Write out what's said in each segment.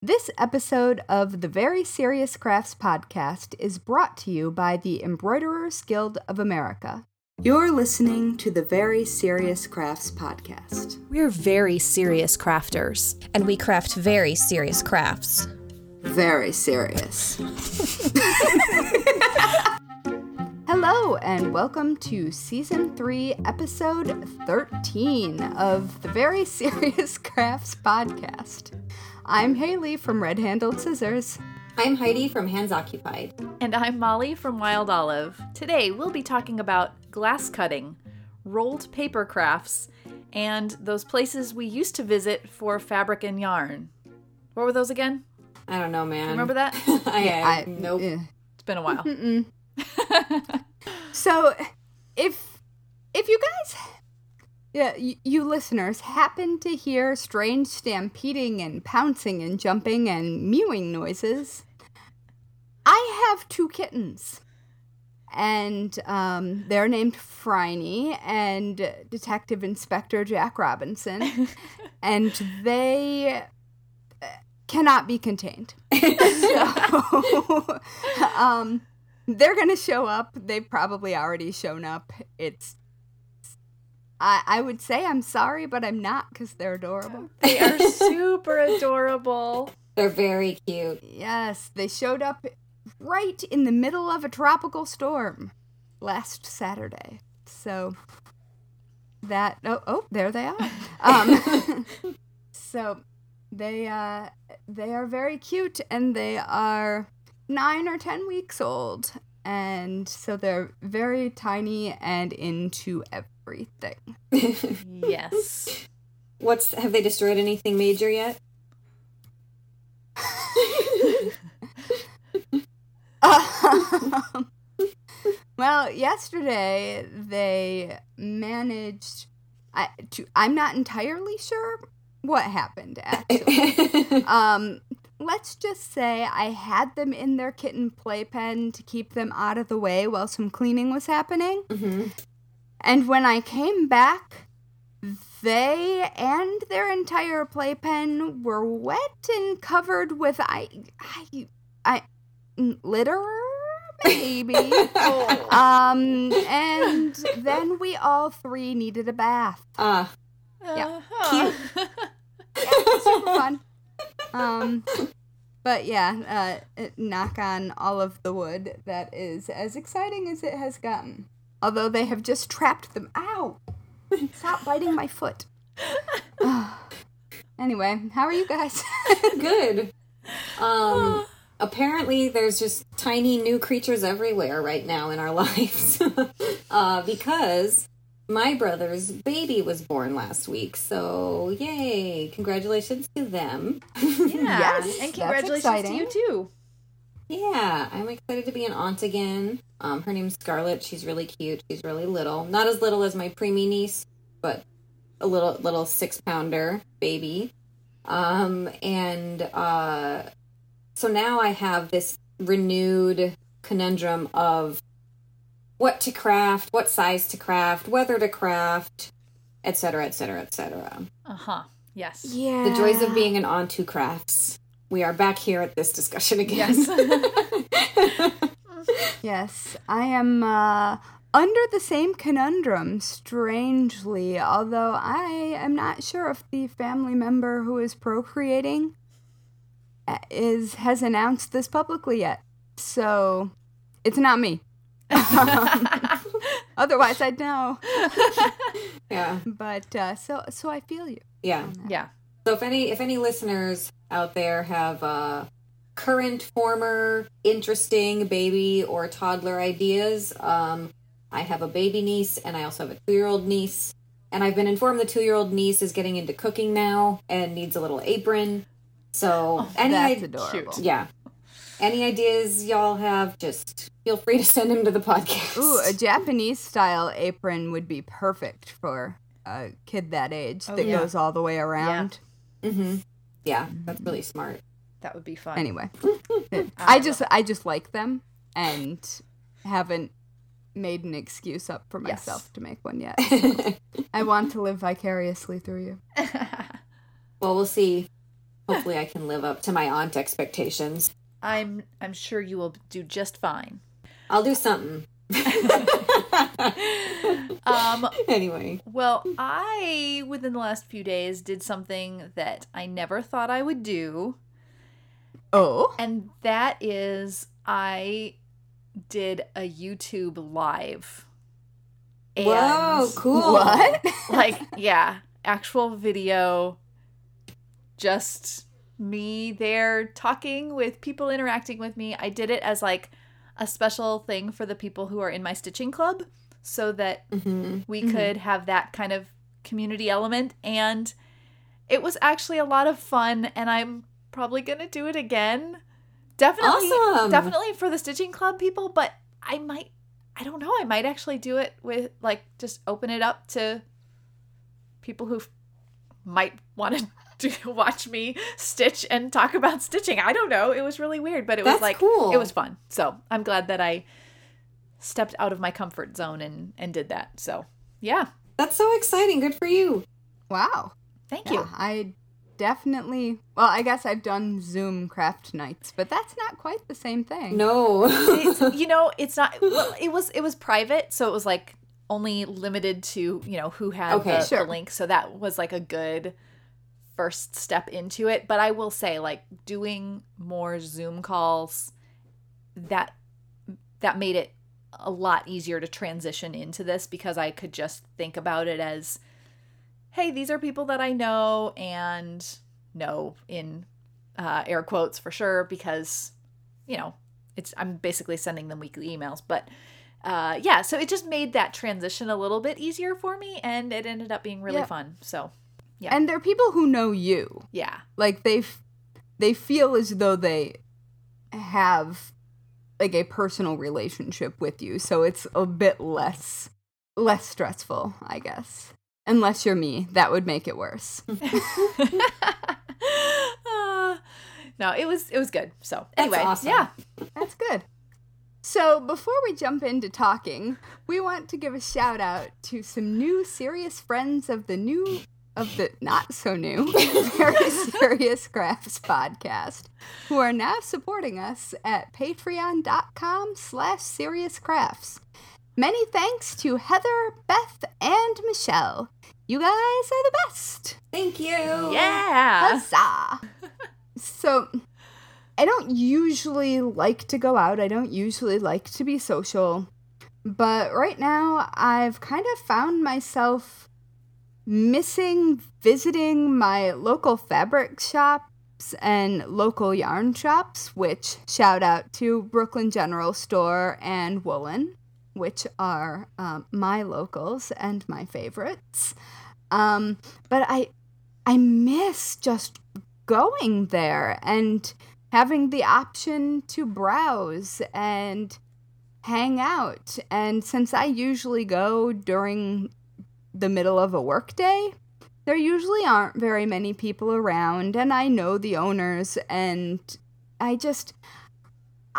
This episode of the Very Serious Crafts podcast is brought to you by the Embroiderers Guild of America. You're listening to the Very Serious Crafts podcast. We're very serious crafters. and we craft very serious crafts. Very serious. Hello, and welcome to season three, episode 13 of the Very Serious Crafts podcast. I'm Haley from Red Handled Scissors. I'm Heidi from Hands Occupied. And I'm Mollie from Wild Olive. Today we'll be talking about glass cutting, rolled paper crafts, and those places we used to visit for fabric and yarn. What were those again? I don't know, man. Remember that? I, I, nope. eh. It's been a while. So, if if you guys, yeah, you, you listeners happen to hear strange stampeding and pouncing and jumping and mewing noises, I have two kittens, and um, they're named Phryne and Detective Inspector Jack Robinson, and they uh, cannot be contained. So, um, they're gonna show up. They've probably already shown up. It's. I I would say I'm sorry, but I'm not because they're adorable. They are super adorable. They're very cute. Yes, they showed up right in the middle of a tropical storm last Saturday. So that oh oh there they are. Um, so they uh they are very cute and they are nine or ten weeks old and so they're very tiny and into everything. Yes. What's have they destroyed anything major yet? Um, well, yesterday they managed. I, to, I'm not entirely sure what happened. Actually, um, let's just say I had them in their kitten playpen to keep them out of the way while some cleaning was happening. hmm And when I came back, they and their entire playpen were wet and covered with I I I litter maybe. um and then we all three needed a bath. Ah, Yeah. Uh-huh. Super fun. Um but yeah, uh, knock on all of the wood. That is as exciting as it has gotten. Although they have just trapped them. Ow! Stop biting my foot. anyway, how are you guys? good. Um, apparently there's just tiny new creatures everywhere right now in our lives. uh, because my brother's baby was born last week. So, yay! Congratulations to them. Yeah. Yes, and that's congratulations to you too. Yeah, I'm excited to be an aunt again. Um, her name's Scarlett. She's really cute. She's really little. Not as little as my preemie niece, but a little little six pounder baby. Um, and uh, so now I have this renewed conundrum of what to craft, what size to craft, whether to craft, etc., etc., etc. Uh huh. Yes. yeah. The joys of being an aunt who crafts. We are back here at this discussion again. Yes. Yes, I am uh, under the same conundrum, strangely, although I am not sure if the family member who is procreating uh, is has announced this publicly yet. So, it's not me. Otherwise, I'd know. yeah. But uh, so so I feel you. Yeah. yeah. So if any if any listeners out there have uh, current, former, interesting baby or toddler ideas, um, I have a baby niece and I also have a two year old niece. And I've been informed the two year old niece is getting into cooking now and needs a little apron. So any That's i- adorable. yeah, any ideas y'all have, just feel free to send them to the podcast. Ooh, a Japanese style apron would be perfect for a kid that age Oh, that yeah. goes all the way around. Hmm Yeah, that's really smart. That would be fun. Anyway, I just I just like them and haven't made an excuse up for Yes. myself to make one yet. so I want to live vicariously through you. Well, we'll see. Hopefully, I can live up to my aunt expectations. I'm I'm sure you will do just fine. I'll do something. Um, anyway, well, I within the last few days did something that I never thought I would do, Oh. and that is I did a YouTube live. And whoa, cool. What? like yeah, actual video just me there talking with people interacting with me. I did it as like a special thing for the people who are in my stitching club so that hmm we Mhm. could have that kind of community element and it was actually a lot of fun and I'm probably going to do it again. Definitely Awesome. definitely for the stitching club people, but I might I don't know, I might actually do it with like just open it up to people who f- might want to watch me stitch and talk about stitching. I don't know. It was really weird, but it was like cool. it was fun. So, I'm glad that I stepped out of my comfort zone and and did that. So, yeah. That's so exciting. Good for you. Wow. Thank Yeah, you. I definitely. Well, I guess I've done Zoom craft nights, but that's not quite the same thing. No. You know, it's not well, it was it was private, so it was like only limited to, you know, who had Okay, the, sure. the link. So that was like a good first step into it. But I will say like doing more Zoom calls that that made it a lot easier to transition into this because I could just think about it as hey, these are people that I know and know in uh, air quotes for sure because you know it's I'm basically sending them weekly emails, but uh, yeah, so it just made that transition a little bit easier for me, and it ended up being really fun. So Yeah. And they're people who know you. yeah, Like they, f- they feel as though they have like a personal relationship with you, so it's a bit less less stressful, I guess. Unless you're me, that would make it worse. Uh, no, it was it was good. So That's anyway, awesome. yeah, That's good. So, before we jump into talking, we want to give a shout out to some new serious friends of the new of the not so new very serious crafts podcast who are now supporting us at patreon.com slash serious crafts many thanks to heather beth and michelle you guys are the best Thank you. yeah. Huzzah! so, I don't usually like to go out. I don't usually like to be social. But right now, I've kind of found myself missing visiting my local fabric shops and local yarn shops, which shout out to Brooklyn General Store and Woolyn, which are um, my locals and my favorites. Um, but I I miss just going there and having the option to browse and hang out. And since I usually go during the middle of a workday, there usually aren't very many people around, and I know the owners, and I just.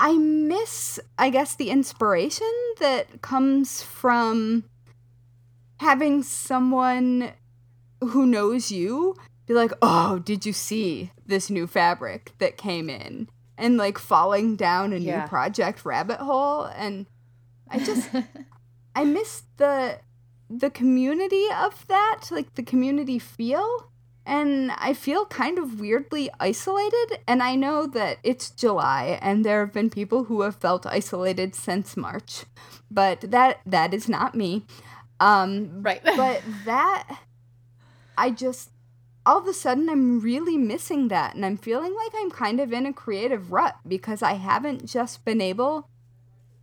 I miss, I guess, the inspiration that comes from having someone who knows you be like, "Oh, did you see this new fabric that came in?" and like falling down a Yeah. new project rabbit hole and I just I miss the the community of that, like the community feel. And I feel kind of weirdly isolated. And I know that it's July and there have been people who have felt isolated since March. But that that is not me. Um Right. but that I just all of a sudden I'm really missing that and I'm feeling like I'm kind of in a creative rut because I haven't just been able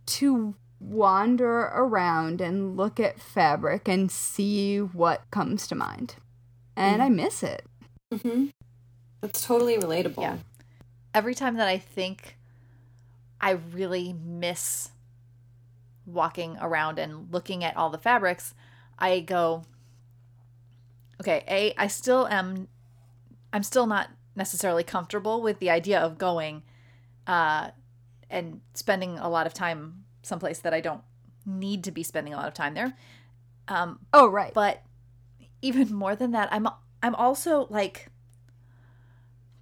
to wander around and look at fabric and see what comes to mind. And I miss it. hmm That's totally relatable. Yeah. every time that I think I really miss walking around and looking at all the fabrics, I go, okay, A, I still am, I'm still not necessarily comfortable with the idea of going uh, and spending a lot of time someplace that I don't need to be spending a lot of time there. Um, Oh, right. but even more than that i'm i'm also like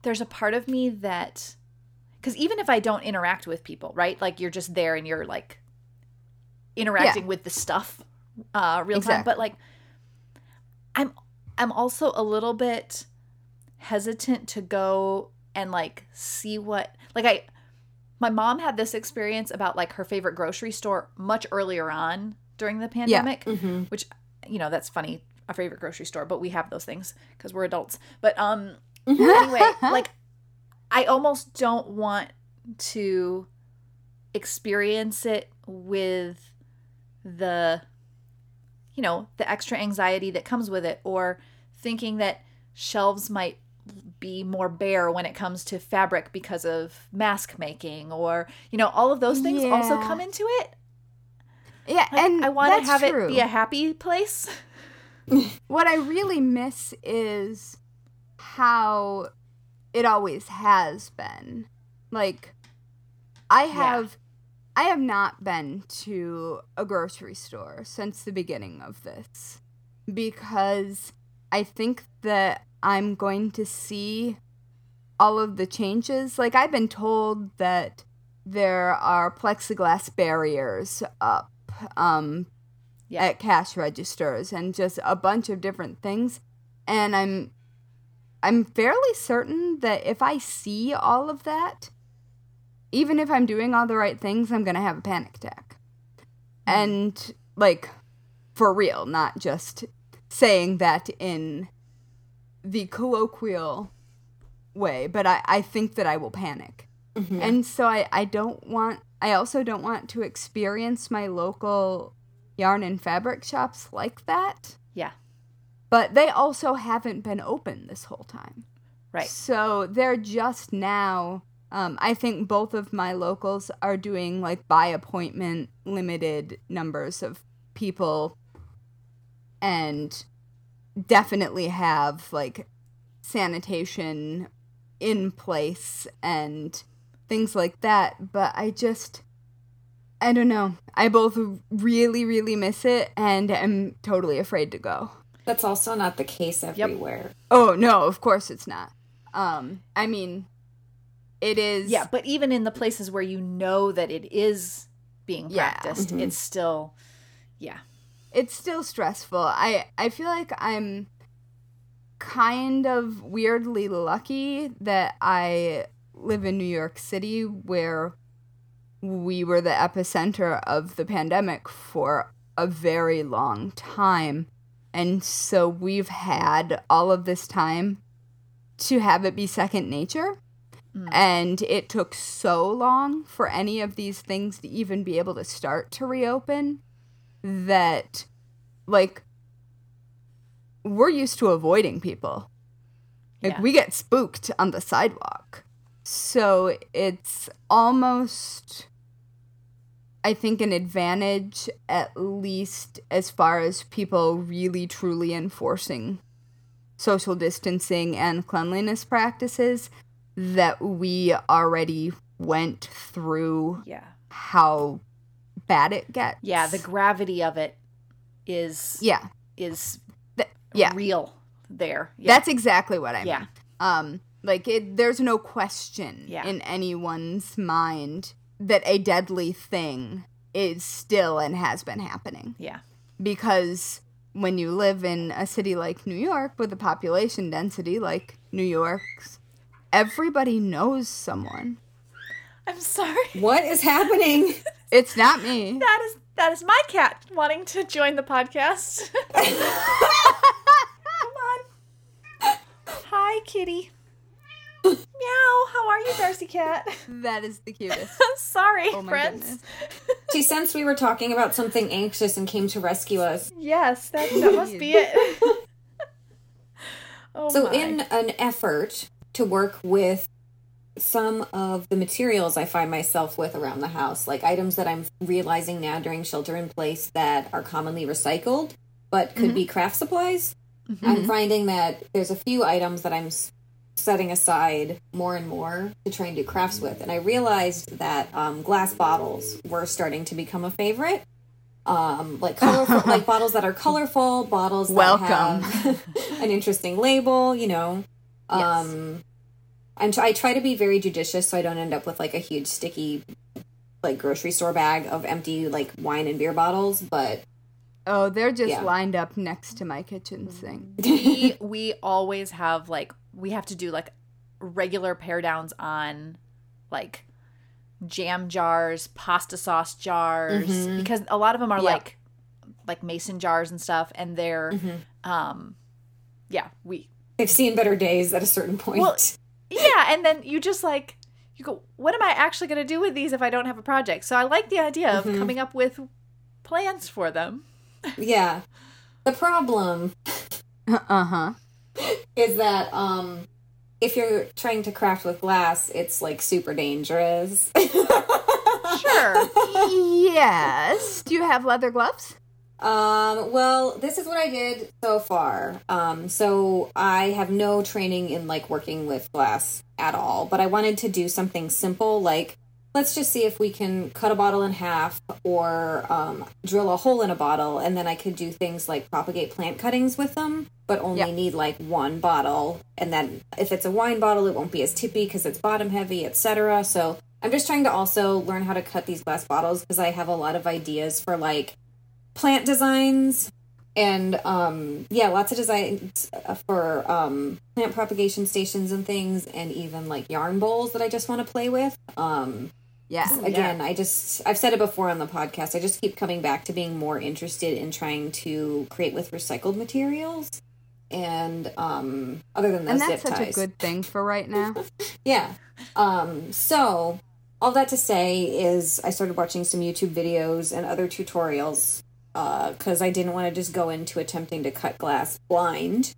there's a part of me that because even if I don't interact with people, right? Like you're just there and you're like interacting with the stuff uh real time. But like I'm I'm also a little bit hesitant to go and like see what like I my mom had this experience about like her favorite grocery store much earlier on during the pandemic, hmm which you know, that's funny, a favorite grocery store, but we have those things because we're adults. But um anyway, like I almost don't want to experience it with the you know, the extra anxiety that comes with it or thinking that shelves might be more bare when it comes to fabric because of mask making or you know all of those things also come into it Yeah, Like, and i want to have true. it be a happy place what I really miss is how it always has been. Like I have I have not been to a grocery store since the beginning of this because I think that I'm going to see all of the changes. Like I've been told that there are plexiglass barriers up um Yeah. at cash registers and just a bunch of different things and i'm i'm fairly certain that if i see all of that even if i'm doing all the right things i'm gonna have a panic attack and like for real not just saying that in the colloquial way but i, I think that i will panic Mhm. and so I, I don't want I also don't want to experience my local yarn and fabric shops like that. yeah But they also haven't been open this whole time. right So they're just now um, I think both of my locals are doing like by appointment limited numbers of people and definitely have like sanitation in place and things like that. But I just, I don't know. I both really, really miss it and am totally afraid to go. That's also not the case everywhere. Oh, no, of course it's not. Um, I mean, it is. yeah but even in the places where you know that it is being Yeah. practiced Mhm. it's still yeah it's still stressful. I I feel like I'm kind of weirdly lucky that I live in New York City where we were the epicenter of the pandemic for a very long time. And so we've had all of this time to have it be second nature. Mm. And it took so long for any of these things to even be able to start to reopen that, like, we're used to avoiding people. Like, Yeah. we get spooked on the sidewalk. So it's almost, I think, an advantage, at least as far as people really truly enforcing social distancing and cleanliness practices, that we already went through yeah how bad it gets. yeah the gravity of it is yeah, is Th- yeah. real there yeah That's exactly what I mean. yeah Um, like it, there's no question Yeah. in anyone's mind that a deadly thing is still and has been happening. yeah Because when you live in a city like New York with a population density like New York's, everybody knows someone. i'm sorry What is happening? It's not me. that is that is my cat wanting to join the podcast come on hi kitty meow how are you darcy cat that is the cutest. sorry Oh my friends goodness. she sensed we were talking about something anxious and came to rescue us. yes that, that must be it oh So, my. in an effort to work with some of the materials I find myself with around the house, like items that I'm realizing now during shelter in place that are commonly recycled but could be craft supplies, I'm finding that there's a few items that I'm setting aside more and more to try and do crafts with. And I realized that um, glass bottles were starting to become a favorite. Um, like colorful, like bottles that are colorful, bottles that Welcome. have an interesting label, you know. Yes. I'm t- I try to be very judicious so I don't end up with like a huge sticky like grocery store bag of empty like wine and beer bottles, but Oh, they're just Yeah. lined up next to my kitchen sink. we we always have like we have to do like regular pare downs on like jam jars, pasta sauce jars Mhm. because a lot of them are Yep. like like mason jars and stuff and they're Mhm. um yeah, we they've seen better days at a certain point. Well, yeah, and then you just like you go, what am I actually going to do with these if I don't have a project? So I like the idea of Mhm. coming up with plans for them. yeah. The problem Uh huh. is that um if you're trying to craft with glass, it's like super dangerous. Sure. yes. Do you have leather gloves? Um, well, this is what I did so far. Um, so I have no training in like working with glass at all, but I wanted to do something simple like let's just see if we can cut a bottle in half or um, drill a hole in a bottle and then I could do things like propagate plant cuttings with them, but only need like one bottle. And then if it's a wine bottle, it won't be as tippy because it's bottom heavy, etc. So I'm just trying to also learn how to cut these glass bottles because I have a lot of ideas for like plant designs and um yeah lots of designs uh, for um plant propagation stations and things and even like yarn bowls that i just want to play with um Yeah. again i just i've said it before on the podcast i just keep coming back to being more interested in trying to create with recycled materials and um other than And that's zip such a good thing for right now. yeah. Um, so all that to say is I started watching some YouTube videos and other tutorials because I didn't want to just go into attempting to cut glass blind.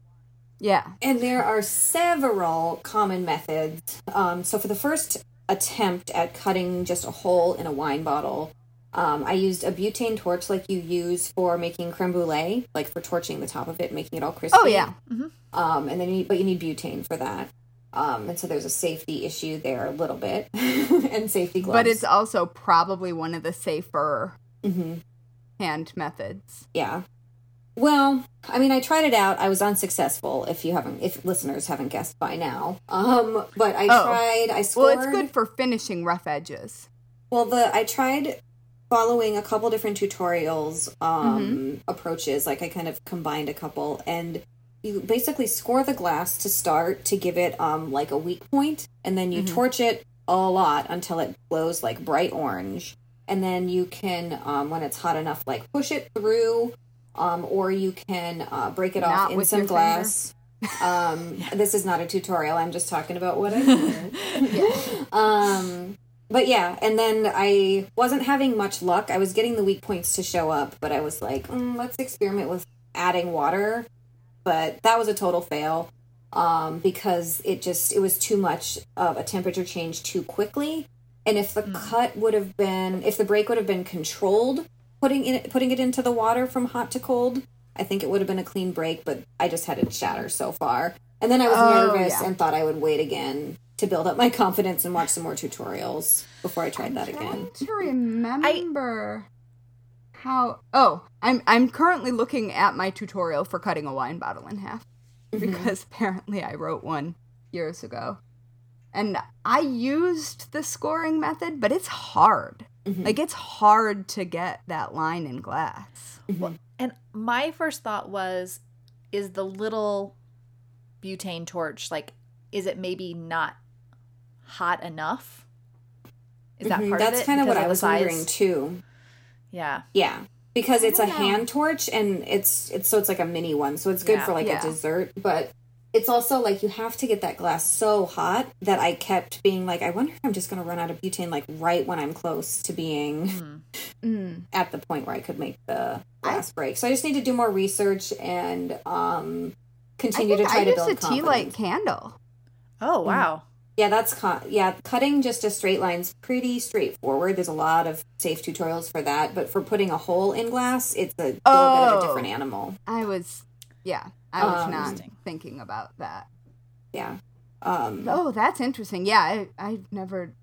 Yeah. And there are several common methods. Um, so for the first attempt at cutting just a hole in a wine bottle, um, I used a butane torch like you use for making creme brulee, like for torching the top of it, making it all crispy. Oh, yeah. Um, and then you, but you need butane for that. Um, and so there's a safety issue there a little bit, and safety gloves. But it's also probably one of the safer hmm hand methods. yeah. Well, I mean, I tried it out. I was unsuccessful. If you haven't, if listeners haven't guessed by now, um, but I Oh. tried. I scored. Well, it's good for finishing rough edges. Well, the I tried following a couple different tutorials um approaches like I kind of combined a couple and you basically score the glass to start to give it um like a weak point and then you torch it a lot until it glows like bright orange and then you can um when it's hot enough like push it through um or you can uh, break it off in some glass. Um this is not a tutorial. I'm just talking about what i did um but yeah and then i wasn't having much luck. I was getting the weak points to show up but i was like mm, let's experiment with adding water. But that was a total fail um because it just it was too much of a temperature change too quickly and if the cut would have been if the break would have been controlled putting it putting it into the water from hot to cold i think it would have been a clean break but i just had it shatter so far and then i was Oh, nervous yeah. and thought i would wait again to build up my confidence and watch some more tutorials before i tried that again Trying to remember how. Oh, I'm I'm currently looking at my tutorial for cutting a wine bottle in half Mm-hmm. because apparently I wrote one years ago, and I used the scoring method, but it's hard. Mm-hmm. Like it's hard to get that line in glass. And my first thought was is the little butane torch like is it maybe not hot enough? Is that Mhm, part that's of it? kind of Because what i the was size? wondering too Yeah. Yeah, because it's a know. hand torch and it's it's so it's like a mini one, so it's good Yeah. for like Yeah. a dessert. But it's also like you have to get that glass so hot that I kept being like, I wonder if I'm just gonna run out of butane like right when I'm close to being Mhm. Mm. at the point where I could make the glass break. So I just need to do more research and um continue to try I to used build a tea light candle. Oh, wow. Yeah, that's con- yeah. Cutting just a straight line's pretty straightforward. There's a lot of safe tutorials for that, but for putting a hole in glass, it's a little bit of Oh. a different animal. I was, yeah, I was Um, not thinking about that. Yeah. Um, Oh, that's interesting. Yeah, I, I've never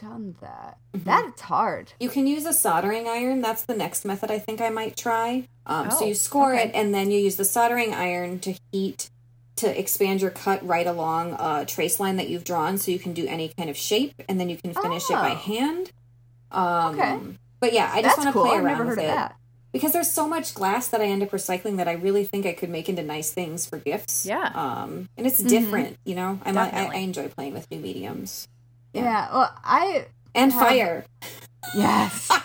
done that. Mhm. That's hard. You can use a soldering iron. That's the next method I think I might try. Um, so Oh, you score okay. it, and then you use the soldering iron to heat to expand your cut right along a trace line that you've drawn so you can do any kind of shape and then you can finish it by Oh. hand. Um, Okay. But yeah, I just want to cool. play I've around never heard with of it that. Because there's so much glass that I end up recycling that I really think I could make into nice things for gifts. Yeah. Um, and it's Mm-hmm. different, you know. I'm, I, I enjoy playing with new mediums Yeah. Well, I and Have- fire. yes. um,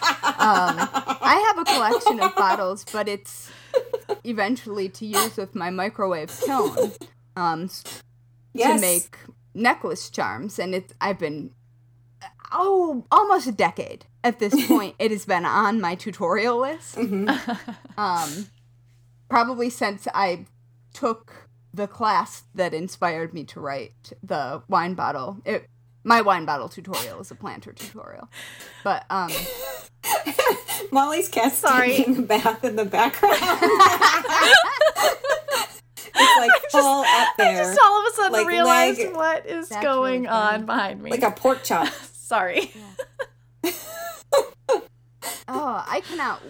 I have a collection of bottles, but it's eventually to use with my microwave kiln um, Yes. to make necklace charms, and it's I've been oh almost a decade at this point. it has been on my tutorial list. um, probably since I took the class that inspired me to write the wine bottle. It, my wine bottle tutorial is a planter tutorial, but um, Mollie's cat's Sorry. taking a bath in the background. it's like full up there, Just all of a sudden Like realized leg- what is That's going really on behind me. like a pork chop. Sorry. oh, I cannot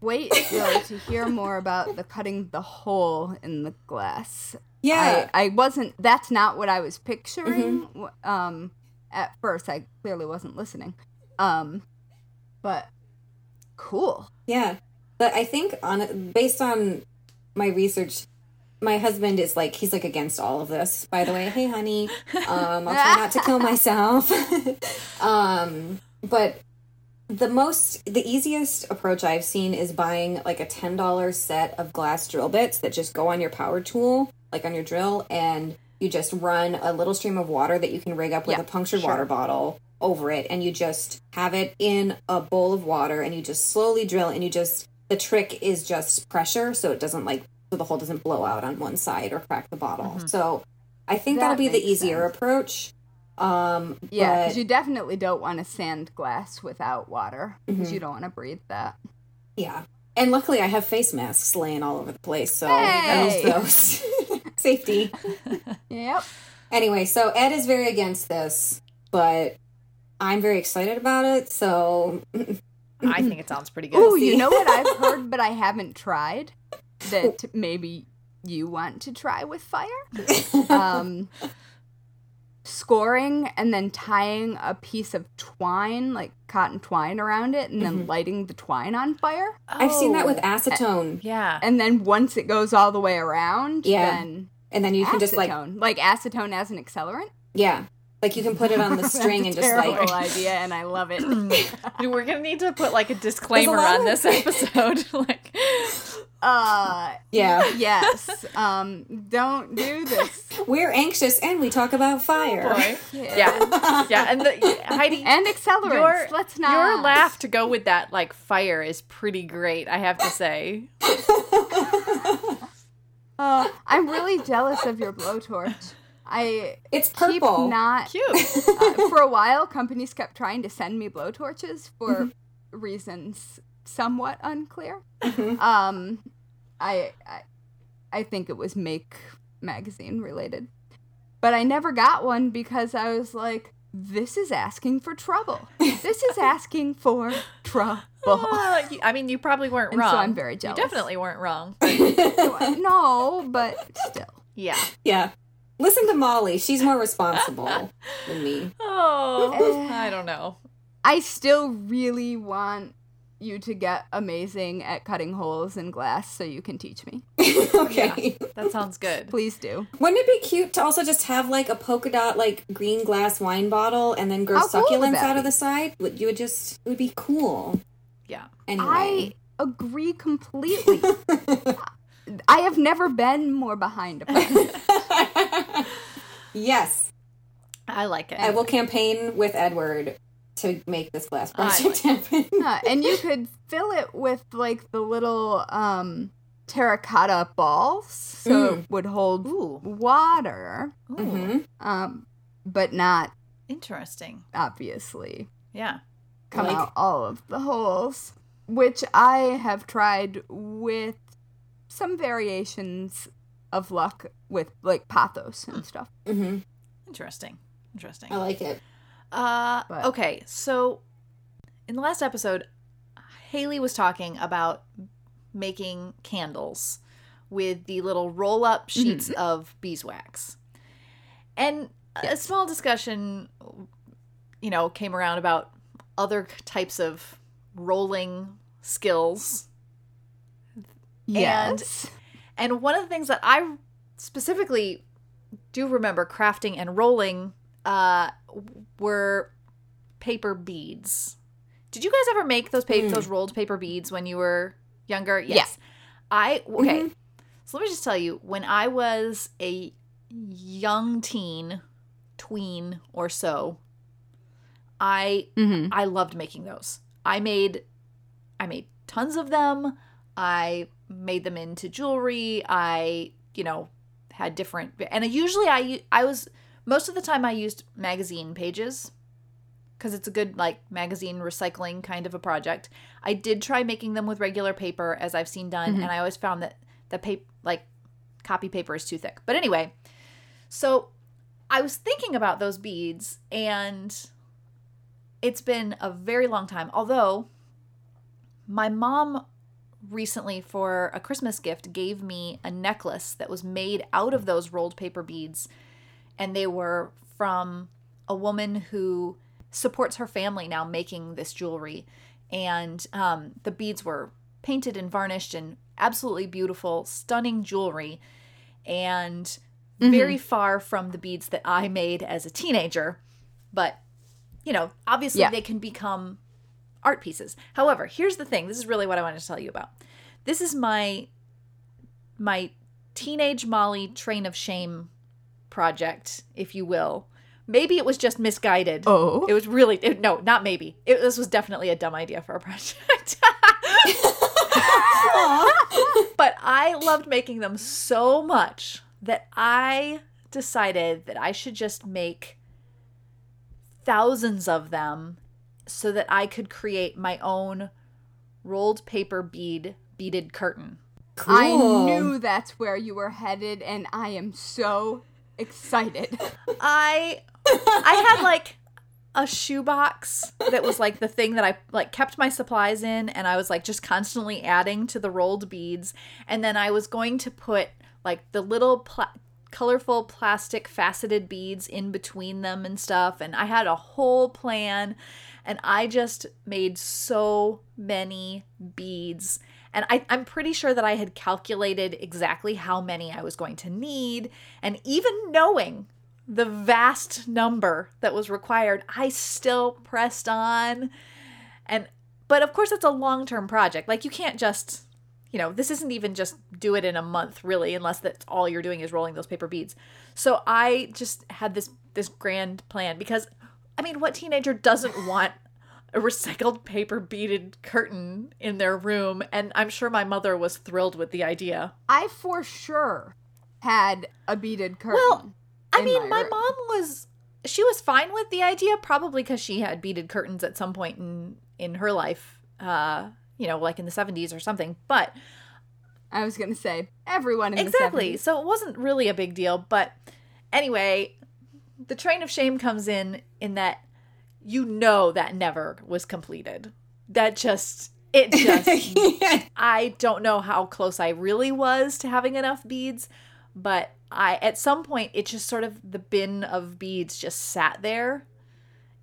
wait though to hear more about the cutting the hole in the glass. Yeah, I, I wasn't. That's not what I was picturing. w Um, at first, I clearly wasn't listening. Um, but cool. yeah. But I think on based on my research, my husband is like he's like against all of this. By the way, hey honey, um, I'll try not to kill myself. um, but the most the easiest approach I've seen is buying like a ten dollar set of glass drill bits that just go on your power tool, like on your drill, and you just run a little stream of water that you can rig up with Yeah, a punctured sure. water bottle over it, and you just have it in a bowl of water, and you just slowly drill, and you just the trick is just pressure, so it doesn't like so the hole doesn't blow out on one side or crack the bottle. So I think That that'll be the easier sense. approach. Um, Yeah, because you definitely don't want to sand glass without water because Mm-hmm. you don't want to breathe that. Yeah. And luckily, I have face masks laying all over the place, so Hey! I use those. Safety. Yep. Anyway, so Ed is very against this, but I'm very excited about it. So I think it sounds pretty good. Oh, you know what I've heard, but I haven't tried. That maybe you want to try with fire. Um, scoring and then tying a piece of twine, like cotton twine, around it, and Mm-hmm. then lighting the twine on fire. I've seen that with Oh, acetone, Yeah. And then once it goes all the way around, Yeah. then and then you can just like like acetone as an accelerant. yeah, like you can put it on the string and That's a just terrible like idea, and I love it. We're gonna need to put like a disclaimer lot on of- this episode. like, uh, yeah, yes. Um, don't do this. we're anxious and we talk about fire. boy. Yeah, yeah, and the, Heidi, And accelerants. your Let's not. your laugh to go with that like fire is pretty great. I have to say. Uh, I'm really jealous of your blowtorch. I It's keep purple. not. Cute. Uh, for a while, companies kept trying to send me blowtorches for Mm-hmm. reasons somewhat unclear. Um, I, I I think it was Make magazine related, but I never got one because I was like, "This is asking for trouble. This is asking for trouble." Uh, I mean, you probably weren't And so wrong. I'm very jealous. You definitely weren't wrong. no, but still. Yeah. yeah. Listen to Mollie. She's more responsible than me. Oh, I don't know. I still really want you to get amazing at cutting holes in glass so you can teach me. okay. That sounds good. Please do. Wouldn't it be cute to also just have like a polka dot like green glass wine bottle and then grow How succulents that out of the side? Would you would just it would be cool. Yeah. Anyway. I agree completely. I have never been more behind a project. yes. I like it. I will campaign with Edward to make this glass I project happen. Yeah, and you could fill it with like the little um terracotta balls so Mm. it would hold Ooh. water Ooh. hmm um but not Interesting. obviously Yeah. come Like- out all of the holes, which I have tried with some variations of luck with like pothos and stuff. hmm Interesting. Interesting. I like it. Uh, But- okay, so in the last episode, Haley was talking about making candles with the little roll up sheets of beeswax. And a small discussion, you know, came around about other types of rolling skills. Yes. And one of the things that I specifically do remember crafting and rolling uh, were paper beads. Did you guys ever make those pa- those rolled paper beads when you were younger? Yes. I okay. So let me just tell you, when I was a young teen, tween or so, I Mhm. I loved making those. I made I made tons of them. I made them into jewelry. I, you know, had different and usually I I was most of the time I used magazine pages cuz it's a good like magazine recycling kind of a project. I did try making them with regular paper as I've seen done mm-hmm. and I always found that the paper like copy paper is too thick. But anyway, so I was thinking about those beads and it's been a very long time. Although my mom recently for a Christmas gift gave me a necklace that was made out of those rolled paper beads. And they were from a woman who supports her family now making this jewelry. And um, the beads were painted and varnished and absolutely beautiful stunning jewelry. And very far from the beads that i made as a teenager. But you know obviously Yeah. they can become art pieces. However here's the thing. This is really what i wanted to tell you about. This is my my teenage molly train of shame project if you will. Maybe it was just misguided. Oh. it was really it, no not maybe. It, this was definitely a dumb idea for a project. But i loved making them so much that i decided that i should just make thousands of them so that i could create my own rolled paper bead beaded curtain. I knew that's where you were headed, and I am so excited. I I had like a shoebox that was like the thing that I like kept my supplies in and I was like just constantly adding to the rolled beads. And then I was going to put like the little pla- colorful plastic faceted beads in between them and stuff and I had a whole plan and I just made so many beads and I, I'm pretty sure that I had calculated exactly how many I was going to need. And even knowing the vast number that was required, I still pressed on. And, but of course, it's a long term project. Like, you can't just, you know, this isn't even just do it in a month, really, unless that's all you're doing is rolling those paper beads. So I just had this, this grand plan because, I mean, what teenager doesn't want a recycled paper beaded curtain in their room and i'm sure my mother was thrilled with the idea I for sure had a beaded curtain. Well, i mean my room. mom was she was fine with the idea probably because she had beaded curtains at some point in in her life uh you know like in the 70s or something but I was gonna say everyone in exactly the 70s. so it wasn't really a big deal but anyway the train of shame comes in in that you know that never was completed. That just it just I don't know how close I really was to having enough beads, but I at some point it just sort of the bin of beads just sat there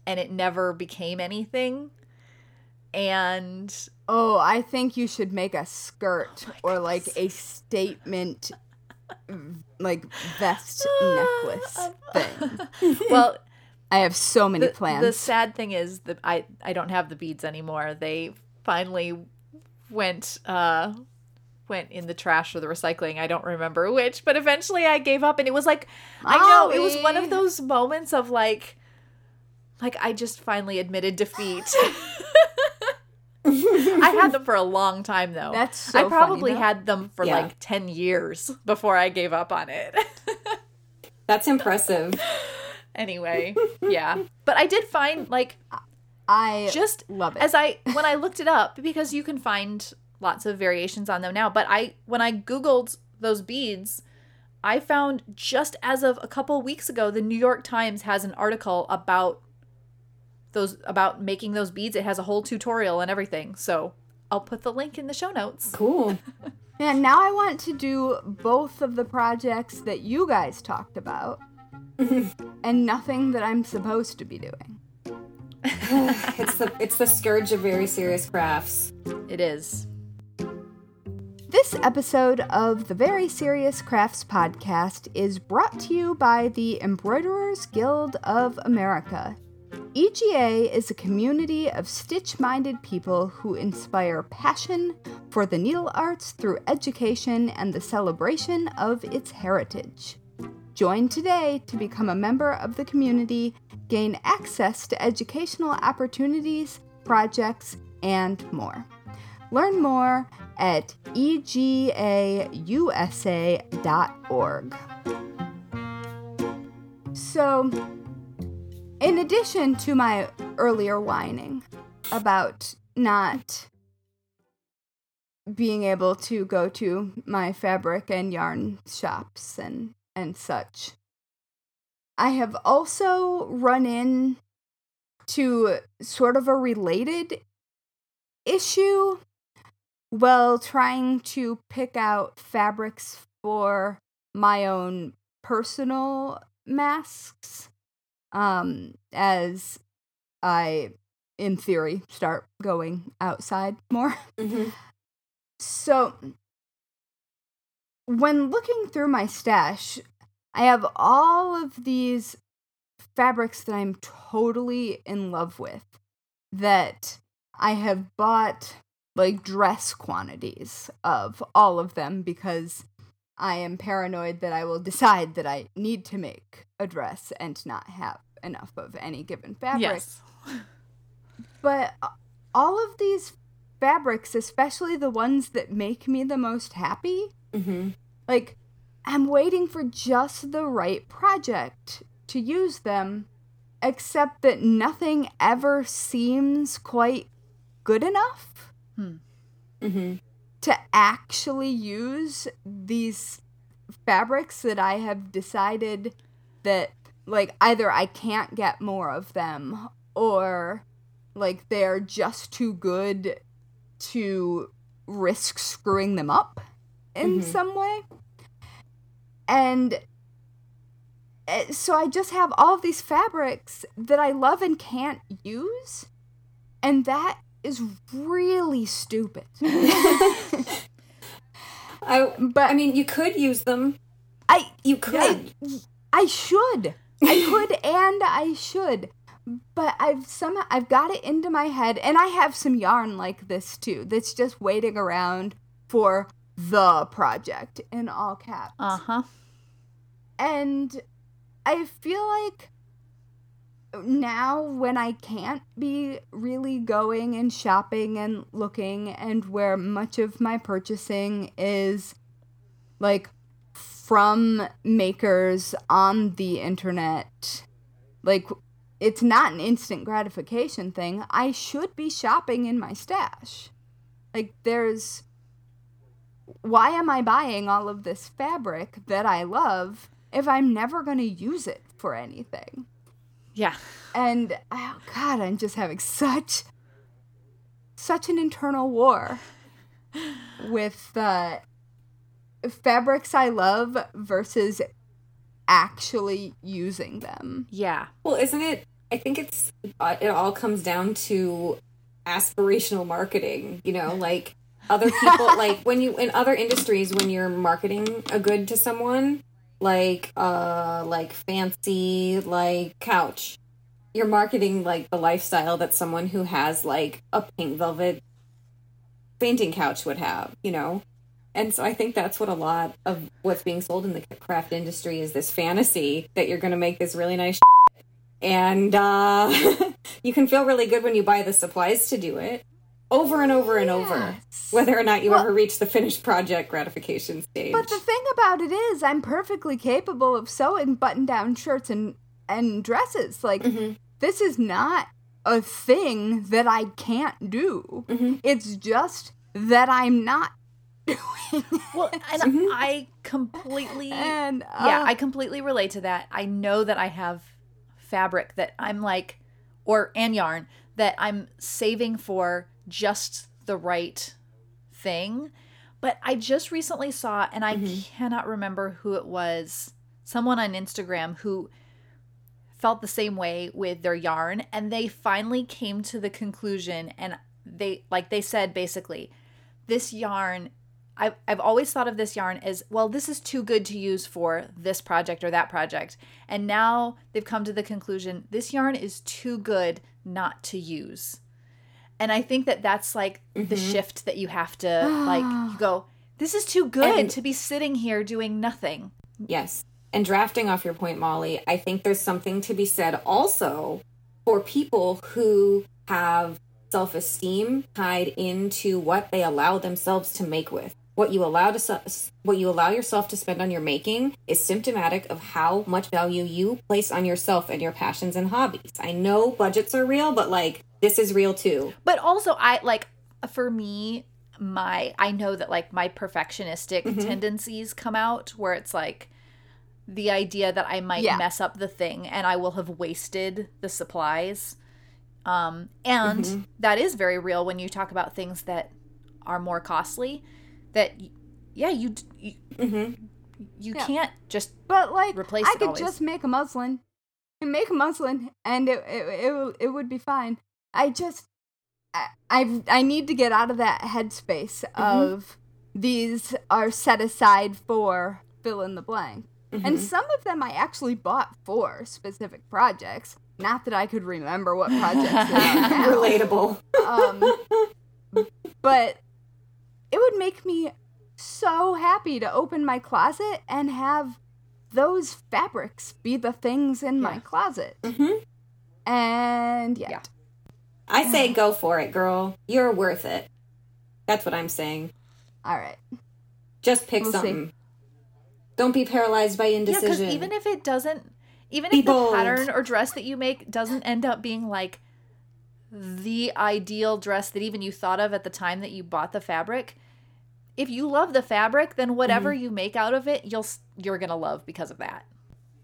and it never became anything. And Oh, I think you should make a skirt Oh or like a statement, like vest Ah, necklace thing. well, I have so many the, plans. the sad thing is that I I don't have the beads anymore. They finally went uh went in the trash or the recycling. I don't remember which, but eventually I gave up and it was like I know it was one of those moments of like like I just finally admitted defeat. I had them for a long time though. That's so I probably though. had them for Yeah. like 10 years before I gave up on it. That's impressive. anyway, yeah. But I did find like I just love it. as I when I looked it up because you can find lots of variations on them now, but I when I googled those beads, I found just as of a couple weeks ago the New York Times has an article about those about making those beads. It has a whole tutorial and everything. So, I'll put the link in the show notes. Cool. And now I want to do both of the projects that you guys talked about and nothing that I'm supposed to be doing. it's the it's the scourge of very serious crafts. It is. This episode of the Very Serious Crafts podcast is brought to you by the Embroiderers Guild of America. EGA is a community of stitch minded people who inspire passion for the needle arts through education and the celebration of its heritage. Join today to become a member of the community, gain access to educational opportunities, projects, and more. Learn more at egausa.org. So, in addition to my earlier whining about not being able to go to my fabric and yarn shops and and such. I have also run in to sort of a related issue while trying to pick out fabrics for my own personal masks um as I in theory start going outside more. Mm-hmm. So, when looking through my stash, I have all of these fabrics that I'm totally in love with that I have bought like dress quantities of all of them because I am paranoid that I will decide that I need to make a dress and not have enough of any given fabric. Yes. But uh, all of these fabrics, especially the ones that make me the most happy, Mm-hmm. like I'm waiting for just the right project to use them, except that nothing ever seems quite good enough Mm-hmm. To actually use these fabrics that I have decided that like either I can't get more of them or like they're just too good to risk screwing them up in Mhm. some way. And eh, so I just have all of these fabrics that I love and can't use. And that is really stupid. I but I mean, you could use them. I You could. I should. I could and I should. But I've somehow I've got it into my head and I have some yarn like this too that's just waiting around for the project in all caps. Uh huh. And I feel like now when I can't be really going and shopping and looking and where much of my purchasing is like from makers on the internet like it's not an instant gratification thing. I should be shopping in my stash. Like there's why am i buying all of this fabric that i love if i'm never going to use it for anything Yeah. and oh god i'm just having such such an internal war with uh fabrics i love versus actually using them Yeah. Well, isn't it? I think it's uh, it all comes down to aspirational marketing. You know, like other people, like when you in other industries, when you're marketing a good to someone, like uh, like fancy, like couch, you're marketing like the lifestyle that someone who has like a pink velvet fainting couch would have. You know. And so I think that's what a lot of what's being sold in the craft industry is this fantasy that you're going to make this really nice and uh, you can feel really good when you buy the supplies to do it over and over and over whether or not you Well- ever reach the finished project gratification stage But the thing about it is, I'm perfectly capable of sewing button-down shirts and and dresses. Like Mhm. this is not a thing that I can't do. Mhm. It's just that I'm not doing. Well, and Mm-hmm. I completely. and yeah, uh, I completely relate to that. I know that I have fabric that I'm like, or and yarn that I'm saving for just the right thing, But I just recently saw, and I Mm-hmm. cannot remember who it was, someone on Instagram who felt the same way with their yarn. And they finally came to the conclusion, and they, like they said, basically, this yarn. I've, I've always thought of this yarn as well this is too good to use for this project or that project and now they've come to the conclusion this yarn is too good not to use and i think that that's like the mm-hmm. shift that you have to like you go this is too good And- to be sitting here doing nothing Yes. And drafting off your point, Mollie, I think there's something to be said also for people who have self esteem tied into what they allow themselves to make with. What you allow to what you allow yourself to spend on your making is symptomatic of how much value you place on yourself and your passions and hobbies. I know budgets are real, but like this is real too. but also i like for me my i know that like my perfectionistic tendencies come out where it's like the idea that i might Yeah. mess up the thing and i will have wasted the supplies um and that is very real when you talk about things that are more costly that yeah you d- you, you Yeah. can't just But like, Replace I it could always. just make a muslin, and make a muslin, and it it it, it would be fine. I just I I, I need to get out of that headspace Mm-hmm. of these are set aside for fill in the blank, Mm-hmm. and some of them I actually bought for specific projects. Not that I could remember what projects they are Relatable. um, but it would make me so happy to open my closet and have those fabrics be the things in my Yeah. closet. Mhm. And yeah, Yeah. I say go for it, girl. You're worth it. That's what I'm saying. all right. Just pick We'll see. something. Don't be paralyzed by yeah indecision. because even if it doesn't even Be if the pattern or dress that you make doesn't end up being like the ideal dress that even you thought of at the time that you bought the fabric if you love the fabric then whatever Mm-hmm. you make out of it you'll you're gonna love because of that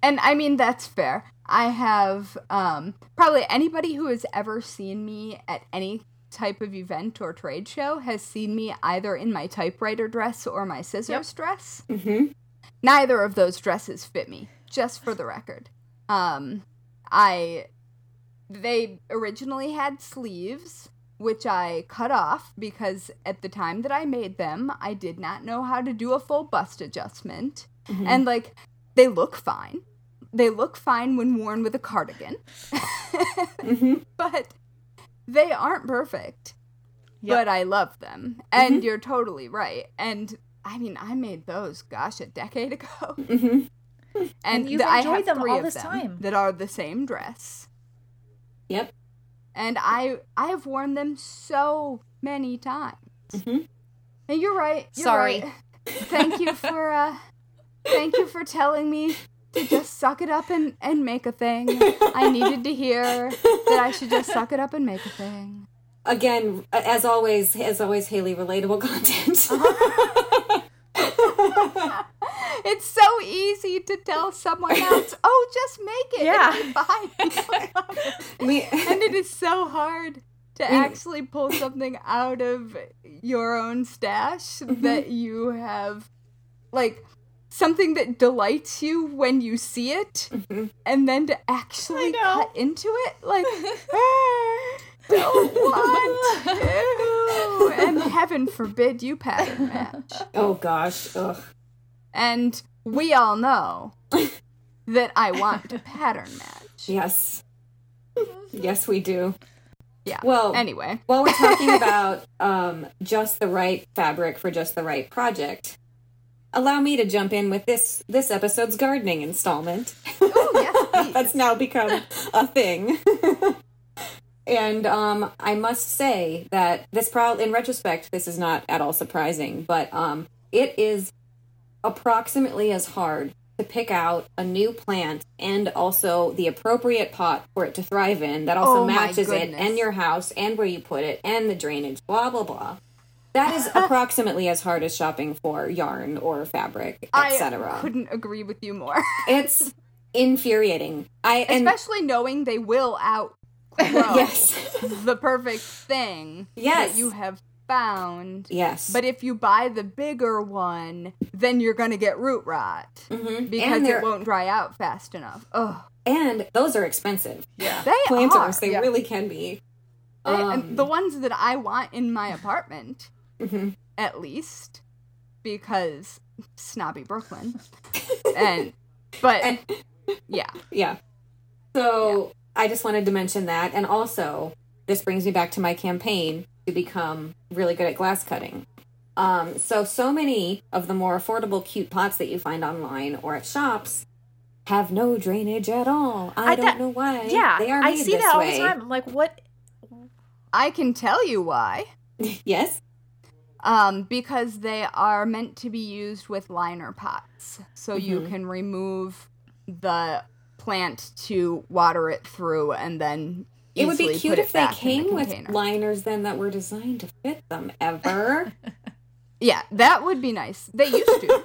And I mean that's fair. I have um probably anybody who has ever seen me at any type of event or trade show has seen me either in my typewriter dress or my scissors dress. Mhm. Neither of those dresses fit me, just for the record. Um I they originally had sleeves which I cut off because at the time that I made them, I did not know how to do a full bust adjustment. Mm-hmm. And like they look fine. They look fine when worn with a cardigan. Mm-hmm. But they aren't perfect. Yep. But I love them. And mm-hmm. you're totally right. And I mean, I made those, gosh, a decade ago. Mhm. And, And you've th- I enjoyed have them all of this them time. that are the same dress. Yep. And I I have worn them so many times. Mhm. And you're right. You're Sorry. right. Thank you for uh thank you for telling me to just suck it up and, and make a thing. I needed to hear that I should just suck it up and make a thing. Again, as always, as always, Haley, relatable content. Uh-huh. It's so easy to tell someone else, "Oh, just make it. Yeah. It'll fine." It. we, and it is so hard to actually pull something out of your own stash Mm-hmm. that you have like something that delights you when you see it and then to actually cut into it like "Ah, don't want to and heaven forbid you pattern match oh gosh, ugh. and we all know that i want to pattern match yes, yes, we do. yeah Well, anyway While we're talking about um, just the right fabric for just the right project, allow me to jump in with this this episode's gardening installment. oh yes. That's now become a thing. and um, I must say that this probably, in retrospect, this is not at all surprising, but um, it is approximately as hard to pick out a new plant and also the appropriate pot for it to thrive in that also Oh matches it and your house and where you put it and the drainage, blah blah blah. That is approximately as hard as shopping for yarn or fabric, etc. I couldn't agree with you more. It's infuriating. I and Especially knowing they will outgrow yes. the perfect thing Yes. that you have found. Yes. But if you buy the bigger one, then you're gonna get root rot Mhm. because it won't dry out fast enough. Oh, and those are expensive. Yeah. they Planters, are. they yeah. really can be. Um, the ones that I want in my apartment, mhm. at least, because snobby Brooklyn, and but And- yeah, Yeah. So I just wanted to mention that. And also, this brings me back to my campaign to become really good at glass cutting. Um, so, so many of the more affordable cute pots that you find online or at shops have no drainage at all. I, I don't thought- know why. Yeah. they are I see this that all way. the time. I'm like, what? I can tell you why. yes. Um, because they are meant to be used with liner pots, so you Mhm. can remove the plant to water it through, and then It would be cute put if they back in the came with liners then that were designed to fit them ever. Yeah, that would be nice. They used to.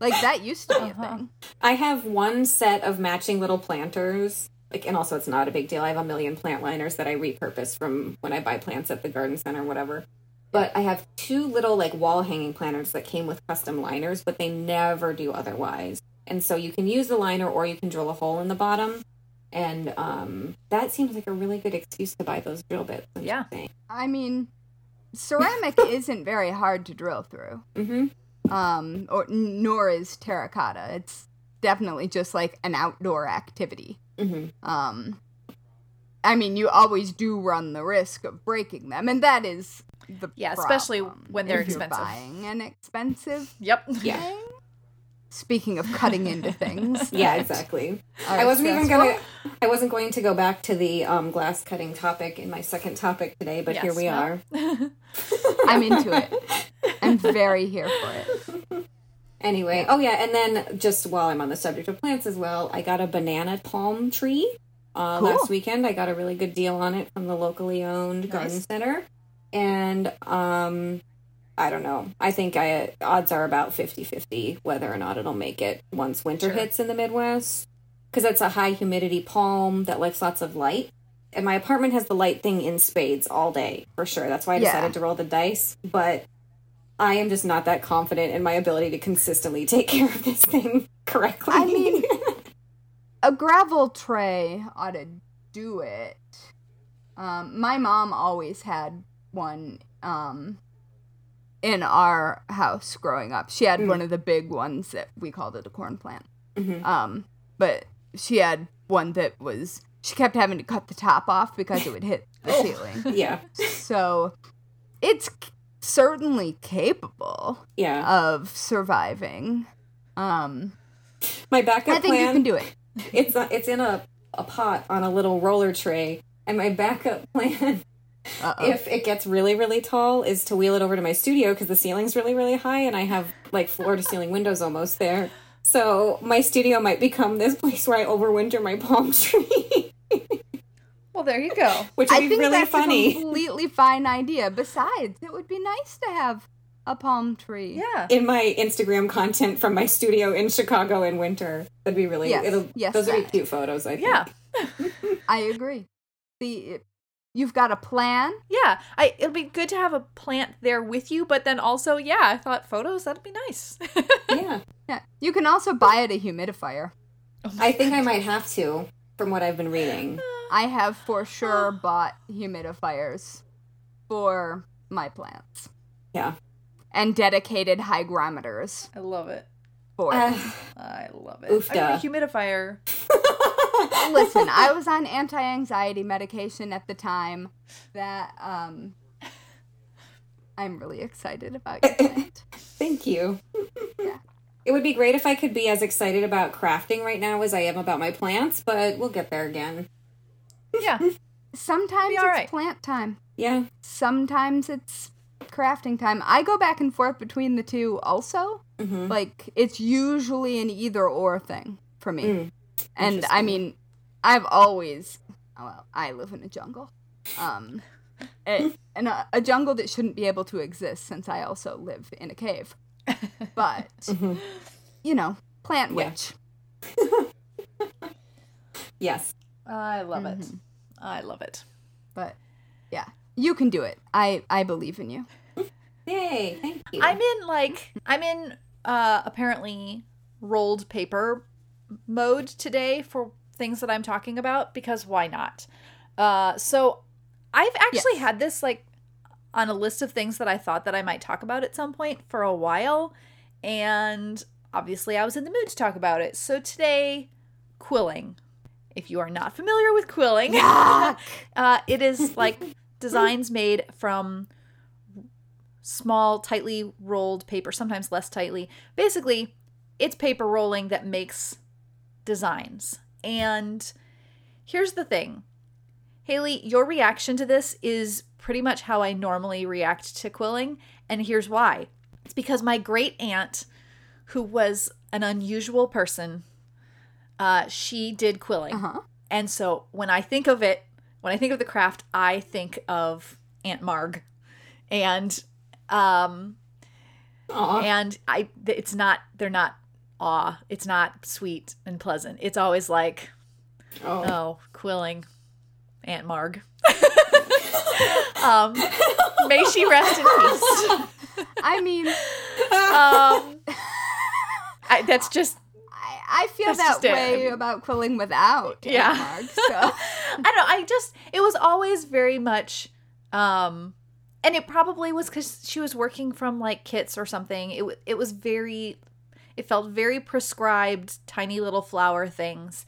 like that used to be Uh-huh. a thing. I have one set of matching little planters. Like, and also, it's not a big deal. I have a million plant liners that I repurpose from when I buy plants at the garden center, or whatever. But I have two little like wall hanging planters that came with custom liners, but they never do otherwise. And so you can use the liner or you can drill a hole in the bottom. And um, that seems like a really good excuse to buy those drill bits. Yeah. I mean, ceramic isn't very hard to drill through. Mm-hmm. Um, or nor is terracotta. It's definitely just like an outdoor activity. Mm-hmm. Um, I mean, you always do run the risk of breaking them, and that is the Yeah, especially when they're if you're expensive. buying an expensive Yep. Yeah. thing. Speaking of cutting into things, Yeah, exactly. I wasn't even gonna. I wasn't going to go back to the um, glass cutting topic in my second topic today, but here we well. are. I'm into it. I'm very here for it. Anyway, oh yeah, and then just while I'm on the subject of plants as well, I got a banana palm tree uh, Cool. last weekend. I got a really good deal on it from the locally owned garden center, and um, I don't know. I think I odds are about 50-50 whether or not it'll make it once winter Sure. hits in the Midwest, because it's a high humidity palm that likes lots of light. And my apartment has the light thing in spades all day for sure. That's why I Yeah. decided to roll the dice, but. I am just not that confident in my ability to consistently take care of this thing correctly. I mean, a gravel tray ought to do it. Um, my mom always had one um, in our house growing up. She had Mm. one of the big ones that we called it a corn plant. Mhm. Um, but she had one that was she kept having to cut the top off because it would hit the Oh. ceiling. yeah, So it's c- certainly capable yeah. of surviving. Um, My I backup think plan. you can do it. It's a, it's in a a pot on a little roller tray, and my backup plan, Uh-oh. if it gets really really tall, is to wheel it over to my studio because the ceiling's really really high, and I have like floor to ceiling windows almost there. So my studio might become this place where I overwinter my palm tree, Well, there you go. which would I be think really that's funny. a completely fine idea. Besides, it would be nice to have a palm tree. Yeah. in my Instagram content from my studio in Chicago in winter. That'd be really Yes, it'll yes, those would be cute photos, I think. Yeah. I agree. The you've got a plan. Yeah. I it'll be good to have a plant there with you, but then also, yeah, I thought photos, that'd be nice. Yeah. Yeah. You can also buy it a humidifier. I think I might have to, from what I've been reading. I have for sure bought humidifiers for my plants Yeah. and dedicated hygrometers I love it. for Uh. I love it. Oofda. I mean, a humidifier. Listen, I was on anti-anxiety medication at the time. That um, I'm really excited about your plant. Thank you. Yeah. It would be great if I could be as excited about crafting right now as I am about my plants, but we'll get there again. Yeah. Sometimes it's all right. plant time. Yeah. Sometimes it's crafting time. I go back and forth between the two also. hmm Like it's usually an either or thing for me. Mm. And I mean, I've always well, I live in a jungle. Um a, and a, a jungle that shouldn't be able to exist since I also live in a cave. But Mhm. you know, plant Yeah. witch. Yes. I love it. Mhm. I love it. But yeah. You can do it. I I believe in you. Yay! Thank you. I'm in like I'm in uh apparently rolled paper mode today for things that I'm talking about because why not? Uh so I've actually Yes. had this like on a list of things that I thought that I might talk about at some point for a while and obviously I was in the mood to talk about it. So today quilling. If you are not familiar with quilling, uh, it is like designs made from small, tightly rolled paper, sometimes less tightly. Basically, it's paper rolling that makes designs. And here's the thing Haley, your reaction to this is pretty much how I normally react to quilling. And here's why it's because my great aunt, who was an unusual person, uh, she did quilling. Uh-huh. And so when I think of it, when I think of the craft, I think of Aunt Marg. And um Aw. and I it's not they're not aw, it's not sweet and pleasant. It's always like, Oh. oh, quilling Aunt Marg. um may she rest in peace. I mean, Um I, that's just I, I feel that just it. Way about quilling without. Yeah. Marg, so I don't know. I just it was always very much um and it probably was cuz she was working from like kits or something. It it was very it felt very prescribed tiny little flower things.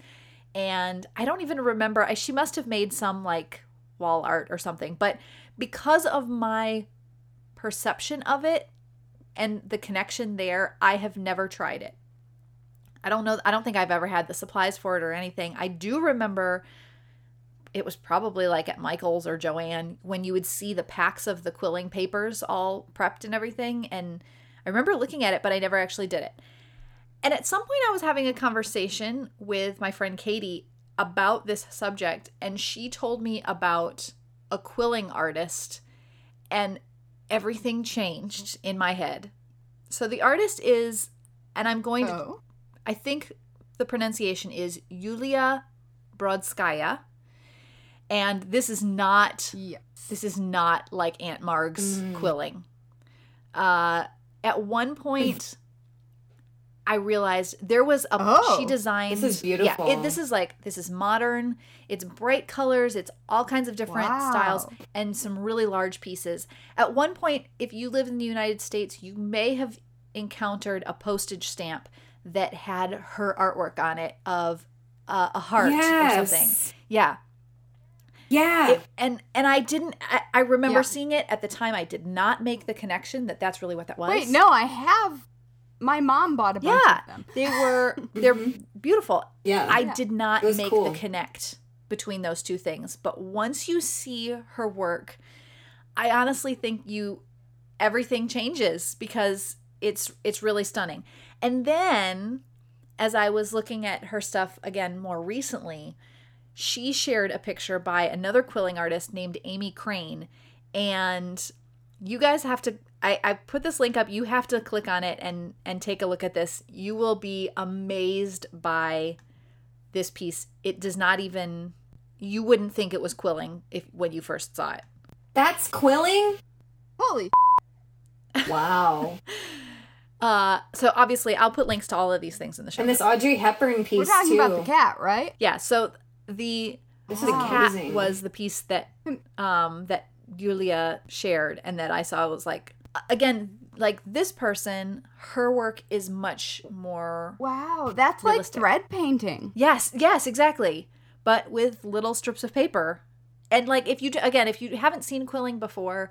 And I don't even remember I, she must have made some like wall art or something, but because of my perception of it and the connection there, I have never tried it. I don't know. I don't think I've ever had the supplies for it or anything. I do remember it was probably like at Michael's or Joann when you would see the packs of the quilling papers all prepped and everything. And I remember looking at it, but I never actually did it. And at some point, I was having a conversation with my friend Katie about this subject, and she told me about a quilling artist, and everything changed in my head. So the artist is, and I'm going to oh. I think the pronunciation is Yulia Brodskaya. And this is not yes. this is not like Aunt Marg's Mm. quilling. Uh at one point I realized there was a Oh, she designed this is Yeah, beautiful. it, this is like this is modern. It's bright colors, it's all kinds of different styles and some really large pieces. At one point, if you live in the United States, you may have encountered a postage stamp that had her artwork on it of uh, a heart or something. Yeah. Yeah. It- and and I didn't I, I remember Yeah. seeing it at the time I did not make the connection that that's really what that was. Wait, no, I have. My mom bought a bunch Yeah. of them. They were they're beautiful. yeah. I Yeah. did not make cool. the connect between those two things. But once you see her work, I honestly think you everything changes because it's it's really stunning. And then as I was looking at her stuff again more recently, she shared a picture by another quilling artist named Amy Crane. And you guys have to I, I put this link up. You have to click on it and and take a look at this. You will be amazed by this piece. It does not even you wouldn't think it was quilling if when you first saw it. That's quilling? Holy. Wow. Uh so obviously I'll put links to all of these things in the show. and this Audrey Hepburn piece We're talking too. about the cat, right? yeah, so the This the is cat amazing. was the piece that um that Julia shared and that I saw was like again like this person her work is much more Wow, that's Realistic. like thread painting. Yes, yes, exactly. But with little strips of paper. And like if you again, if you haven't seen quilling before,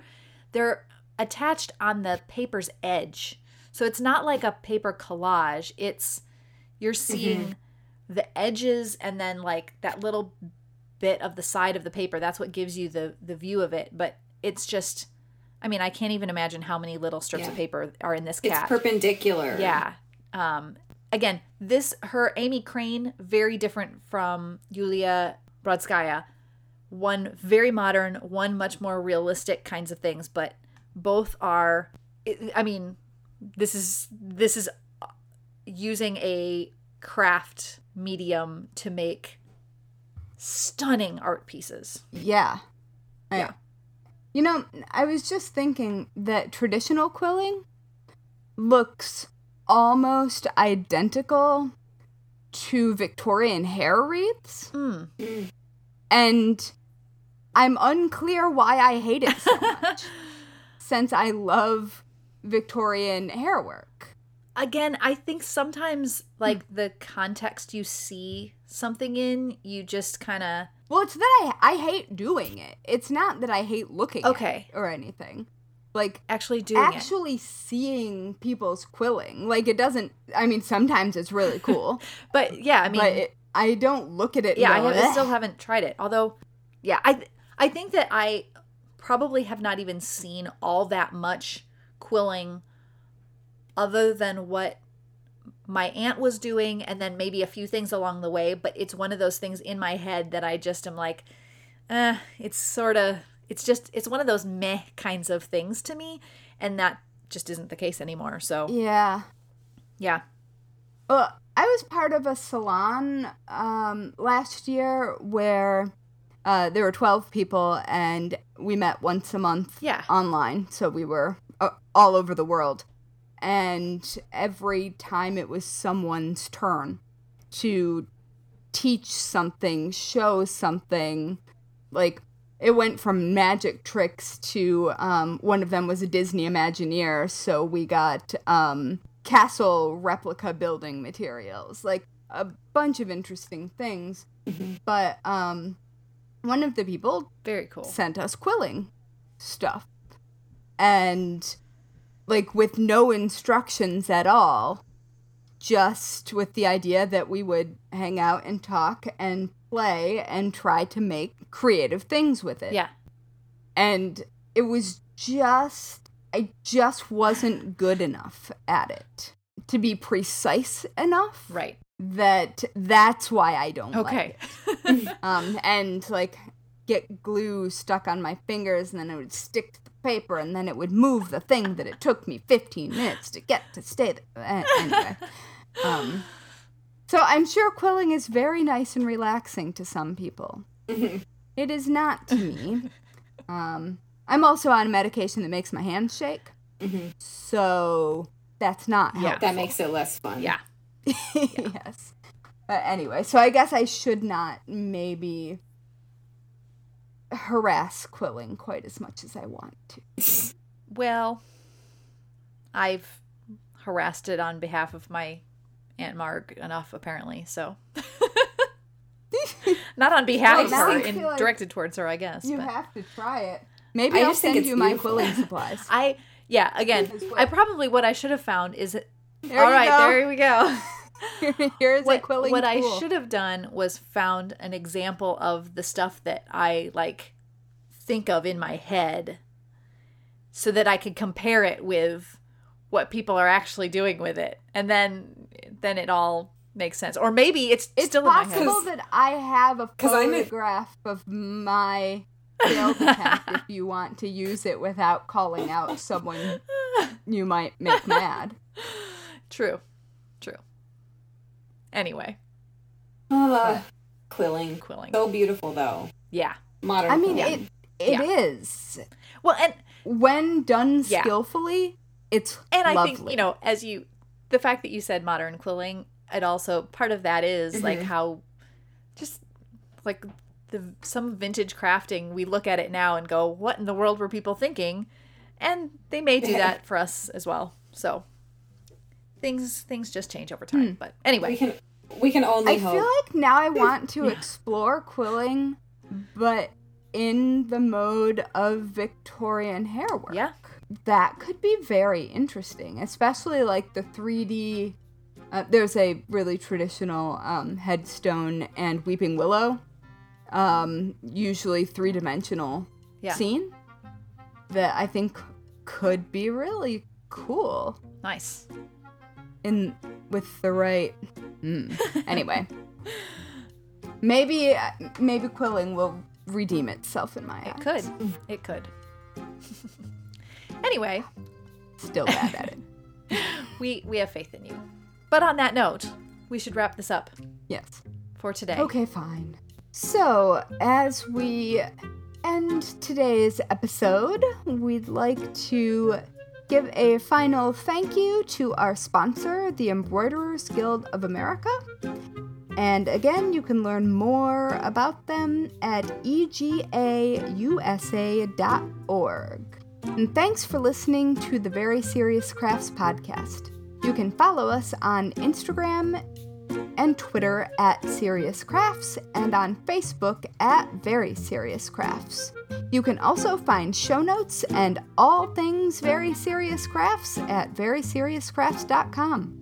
they're attached on the paper's edge. So it's not like a paper collage. It's you're mm-hmm. seeing the edges and then like that little bit of the side of the paper. That's what gives you the the view of it, but it's just I mean, I can't even imagine how many little strips of paper are in this cat. It's perpendicular. Yeah. Um again, this her Amy Crane very different from Yulia Brodskaya. One very modern, one much more realistic kinds of things, but both are I- I mean, this is this is using a craft medium to make stunning art pieces. Yeah. Yeah. You know, I was just thinking that traditional quilling looks almost identical to Victorian hair wreaths. Mm. And I'm unclear why I hate it so much since I love Victorian hair work. Again, I think sometimes like the context you see something in, you just kind of Well, it's that I I hate doing it. It's not that I hate looking Okay. at it or anything. Like actually doing it. actually seeing people's quilling. Like it doesn't I mean sometimes it's really cool, But yeah, I mean, but it, I don't look at it yeah, I, go, have, I still haven't tried it. Although, yeah, I I think that I probably have not even seen all that much quilling other than what my aunt was doing and then maybe a few things along the way, but it's one of those things in my head that I just am like, eh, it's sort of it's just it's one of those meh kinds of things to me and that just isn't the case anymore. So, Yeah. yeah. Well, I was part of a salon um, last year where uh, there were 12 people and we met once a month Yeah. online. So we were uh, all over the world. And every time it was someone's turn to teach something, show something, like it went from magic tricks to um, one of them was a Disney Imagineer. So we got um, castle replica building materials, like a bunch of interesting things. But um, one of the people Very cool. sent us quilling stuff. And like with no instructions at all, just with the idea that we would hang out and talk and play and try to make creative things with it. Yeah. And it was just, I just wasn't good enough at it to be precise enough Right. that that's why I don't like Okay. it um, and like get glue stuck on my fingers, and then it would stick to the paper, and then it would move the thing that it took me 15 minutes to get to stay there. Anyway, um, so I'm sure quilling is very nice and relaxing to some people. It is not to me. Um, I'm also on a medication that makes my hands shake, so that's not Yeah. helpful. That makes it less fun. yeah. yes. But anyway, so I guess I should not maybe harass quilling quite as much as I want to. Well, I've harassed it on behalf of my Aunt Marg enough, apparently. So, not on behalf Well, of her, and like directed towards her, I guess. You but have to try it. Maybe I I'll just think send you my beautiful. quilling supplies. I, yeah, again, I probably what I should have found is it. There all right, go. there we go. Here's a what, quilling what I should have done was found an example of the stuff that I like think of in my head so that I could compare it with what people are actually doing with it. And then then it all makes sense. Or maybe it's, It's still in my head. possible that I have a 'Cause I'm a- photograph of my failed attempt if you want to use it without calling out someone you might make mad. true true anyway Ah, quilling. quilling So beautiful though. yeah Modern. I mean, quilling. it it is Yeah. well and when done Yeah. skillfully. It's and I think you know, as you, the fact that you said modern quilling, it also part of that is like Mm-hmm. how, just like the some vintage crafting, we look at it now and go, "What in the world were people thinking?" And they may do that for us as well. So things things just change over time. Hmm. But we anyway, can we can only I hope. feel like now I want to explore quilling, but in the mode of Victorian hair work. yeah, That could be very interesting, especially like the 3D. Uh, there's a really traditional um, headstone and weeping willow, um, usually three dimensional Yeah. scene that I think could be really cool nice. In with the right mm. anyway maybe maybe quilling will redeem itself in my eyes. It could. It could. anyway, still bad at it we we have faith in you. But on that note, we should wrap this up yes for today. okay fine so as we end today's episode, we'd like to give a final thank you to our sponsor, the Embroiderers Guild of America. And again, you can learn more about them at egausa.org. And thanks for listening to the Very Serious Crafts podcast. You can follow us on Instagram and Twitter at Serious Crafts and on Facebook at Very Serious Crafts. You can also find show notes and all things Very Serious Crafts at veryseriouscrafts.com.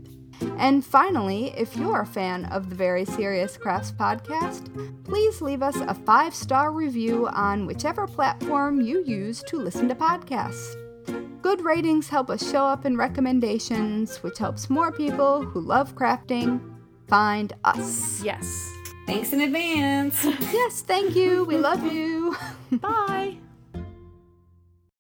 And finally, if you're a fan of the Very Serious Crafts podcast, please leave us a five star review on whichever platform you use to listen to podcasts. Good ratings help us show up in recommendations, which helps more people who love crafting find us. Yes. Thanks in advance. Yes, thank you. We love you. Bye.